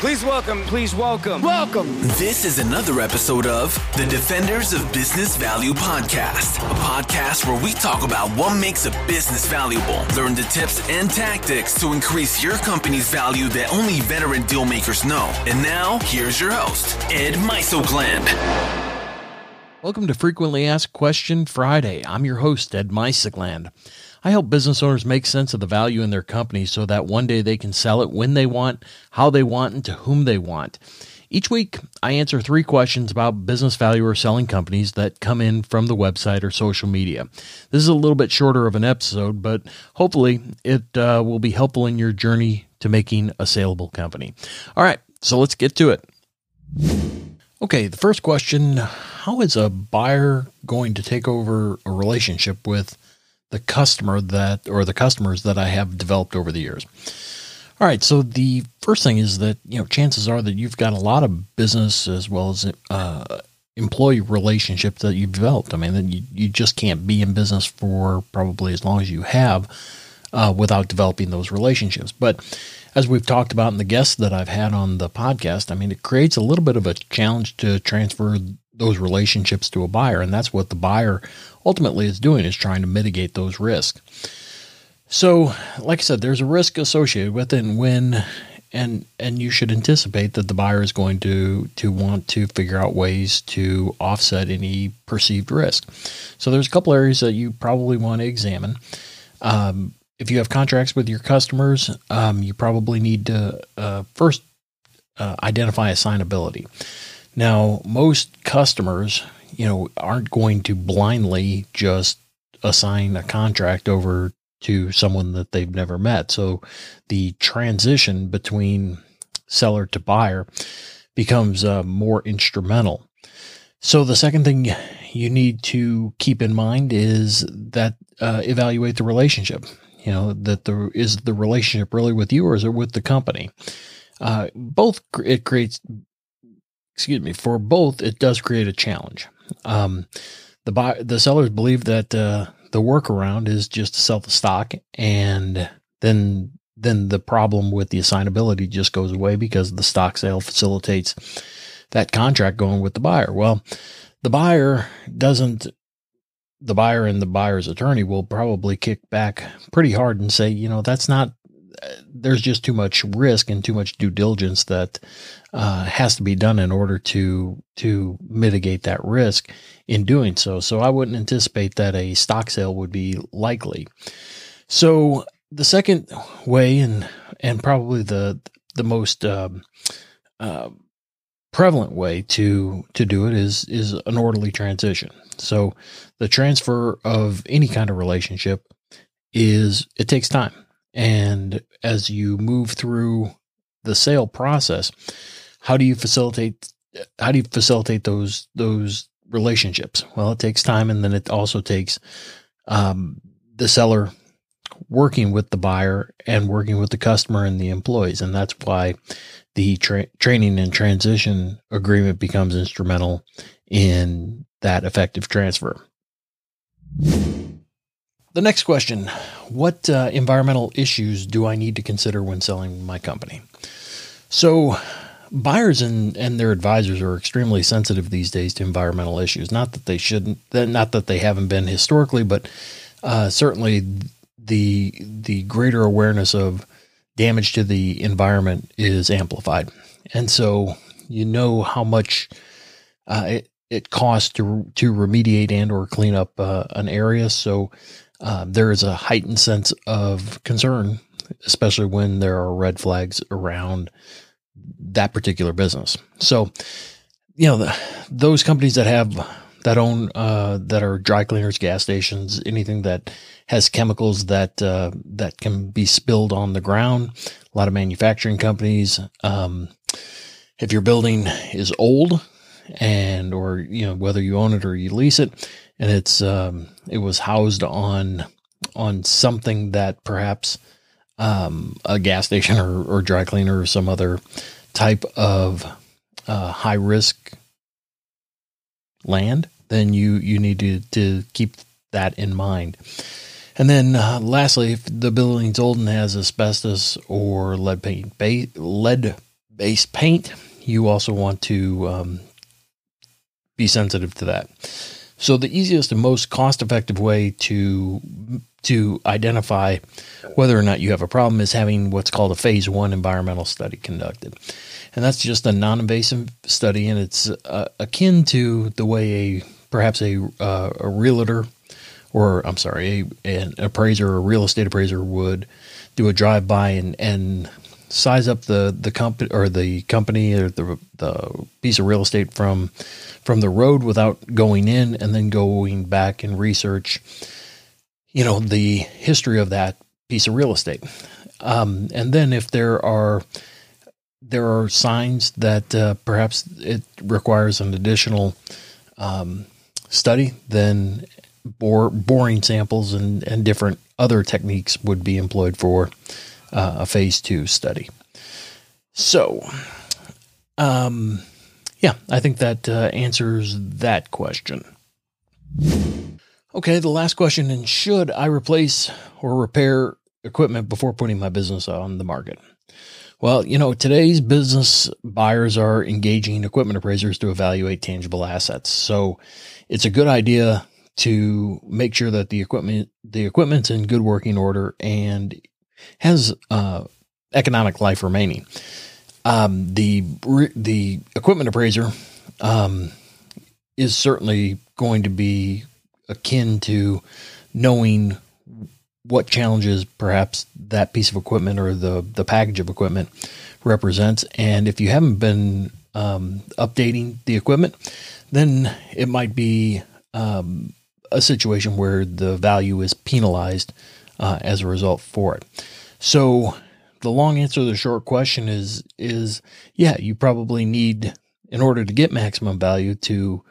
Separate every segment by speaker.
Speaker 1: Please welcome, please welcome,
Speaker 2: welcome.
Speaker 3: This is another episode of the Defenders of Business Value podcast, a podcast where we talk about what makes a business valuable, learn the tips and tactics to increase your company's value that only veteran deal makers know. And now, here's your host, Ed Mysogland.
Speaker 4: Welcome to Frequently Asked Question Friday. I'm your host, Ed Mysogland. I help business owners make sense of the value in their company so that one day they can sell it when they want, how they want, and to whom they want. Each week, I answer three questions about business value or selling companies that come in from the website or social media. This is a little bit shorter of an episode, but hopefully it uh, will be helpful in your journey to making a saleable company. All right, so let's get to it. Okay, the first question How is a buyer going to take over a relationship with the customer that or the customers that I have developed over the years. All right, so the first thing is that you know chances are that you've got a lot of business as well as uh, employee relationships that you've developed. I mean, that you you just can't be in business for probably as long as you have uh, without developing those relationships. But as we've talked about in the guests that I've had on the podcast, I mean, it creates a little bit of a challenge to transfer those relationships to a buyer, and that's what the buyer ultimately is doing is trying to mitigate those risks. So, like I said, there's a risk associated with it, and when and and you should anticipate that the buyer is going to to want to figure out ways to offset any perceived risk. So there's a couple areas that you probably want to examine. Um, if you have contracts with your customers, um, you probably need to uh, first uh, identify assignability. Now, most customers you know, aren't going to blindly just assign a contract over to someone that they've never met. So the transition between seller to buyer becomes uh, more instrumental. So the second thing you need to keep in mind is that uh, evaluate the relationship. You know that the is the relationship really with you or is it with the company? Uh, both it creates. Excuse me. For both, it does create a challenge. Um, the buy, the sellers believe that uh, the workaround is just to sell the stock, and then then the problem with the assignability just goes away because the stock sale facilitates that contract going with the buyer. Well, the buyer doesn't. The buyer and the buyer's attorney will probably kick back pretty hard and say, you know, that's not there's just too much risk and too much due diligence that uh, has to be done in order to to mitigate that risk in doing so. So I wouldn't anticipate that a stock sale would be likely. So the second way, and and probably the the most uh, prevalent way to to do it is is an orderly transition. So the transfer of any kind of relationship is it takes time and as you move through the sale process, how do you facilitate how do you facilitate those those relationships? Well, it takes time, and then it also takes um, the seller working with the buyer and working with the customer and the employees, and that's why the tra- training and transition agreement becomes instrumental in that effective transfer. The next question What uh, environmental issues do I need to consider when selling my company? So, buyers and, and their advisors are extremely sensitive these days to environmental issues. Not that they shouldn't, not that they haven't been historically, but uh, certainly the the greater awareness of damage to the environment is amplified, and so you know how much uh, it, it costs to to remediate and or clean up uh, an area. So uh, there is a heightened sense of concern, especially when there are red flags around that particular business. So, you know, the, those companies that have that own uh, that are dry cleaners, gas stations, anything that has chemicals that uh, that can be spilled on the ground. A lot of manufacturing companies. Um, if your building is old and or you know whether you own it or you lease it, and it's um, it was housed on on something that perhaps um, a gas station or, or, dry cleaner or some other type of uh, high risk land, then you you need to to keep that in mind. And then, uh, lastly, if the building's old and has asbestos or lead paint ba- lead based paint, you also want to um, be sensitive to that. So the easiest and most cost effective way to to identify whether or not you have a problem is having what's called a phase one environmental study conducted. And that's just a non invasive study, and it's uh, akin to the way a perhaps a, uh, a realtor or I'm sorry, a, an appraiser or a real estate appraiser would do a drive by and, and size up the the company or the company or the the piece of real estate from from the road without going in and then going back and research you know the history of that piece of real estate. Um, and then if there are there are signs that uh, perhaps it requires an additional um, study then bore, boring samples and, and different other techniques would be employed for uh, a phase two study. So, um, yeah, I think that uh, answers that question. Okay, the last question and should I replace or repair equipment before putting my business on the market? Well, you know, today's business buyers are engaging equipment appraisers to evaluate tangible assets. So it's a good idea to make sure that the equipment the equipment's in good working order and has uh, economic life remaining. Um, the the equipment appraiser um, is certainly going to be akin to knowing what challenges perhaps that piece of equipment or the the package of equipment represents. And if you haven't been um, updating the equipment, then it might be um, a situation where the value is penalized uh, as a result for it. So the long answer to the short question is is yeah, you probably need in order to get maximum value to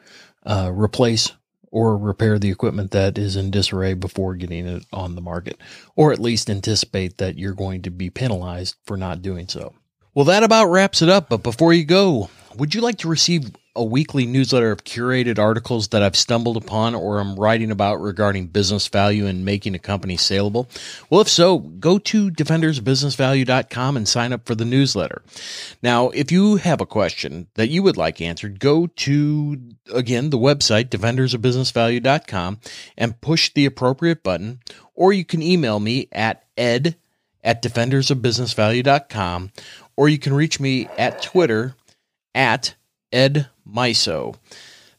Speaker 4: uh, replace or repair the equipment that is in disarray before getting it on the market, or at least anticipate that you're going to be penalized for not doing so. Well, that about wraps it up. But before you go, would you like to receive a weekly newsletter of curated articles that I've stumbled upon or I'm writing about regarding business value and making a company saleable? Well, if so, go to defendersbusinessvalue.com and sign up for the newsletter. Now, if you have a question that you would like answered, go to, again, the website, defendersofbusinessvalue.com and push the appropriate button, or you can email me at ed at defendersofbusinessvalue.com, or you can reach me at Twitter at Ed Miso.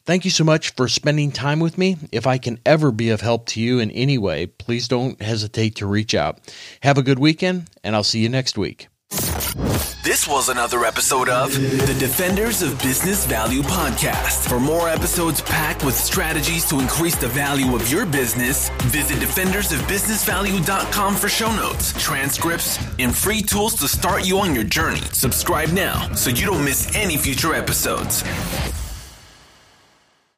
Speaker 4: Thank you so much for spending time with me. If I can ever be of help to you in any way, please don't hesitate to reach out. Have a good weekend, and I'll see you next week.
Speaker 3: This was another episode of the Defenders of Business Value podcast. For more episodes packed with strategies to increase the value of your business, visit defendersofbusinessvalue.com for show notes, transcripts, and free tools to start you on your journey. Subscribe now so you don't miss any future episodes.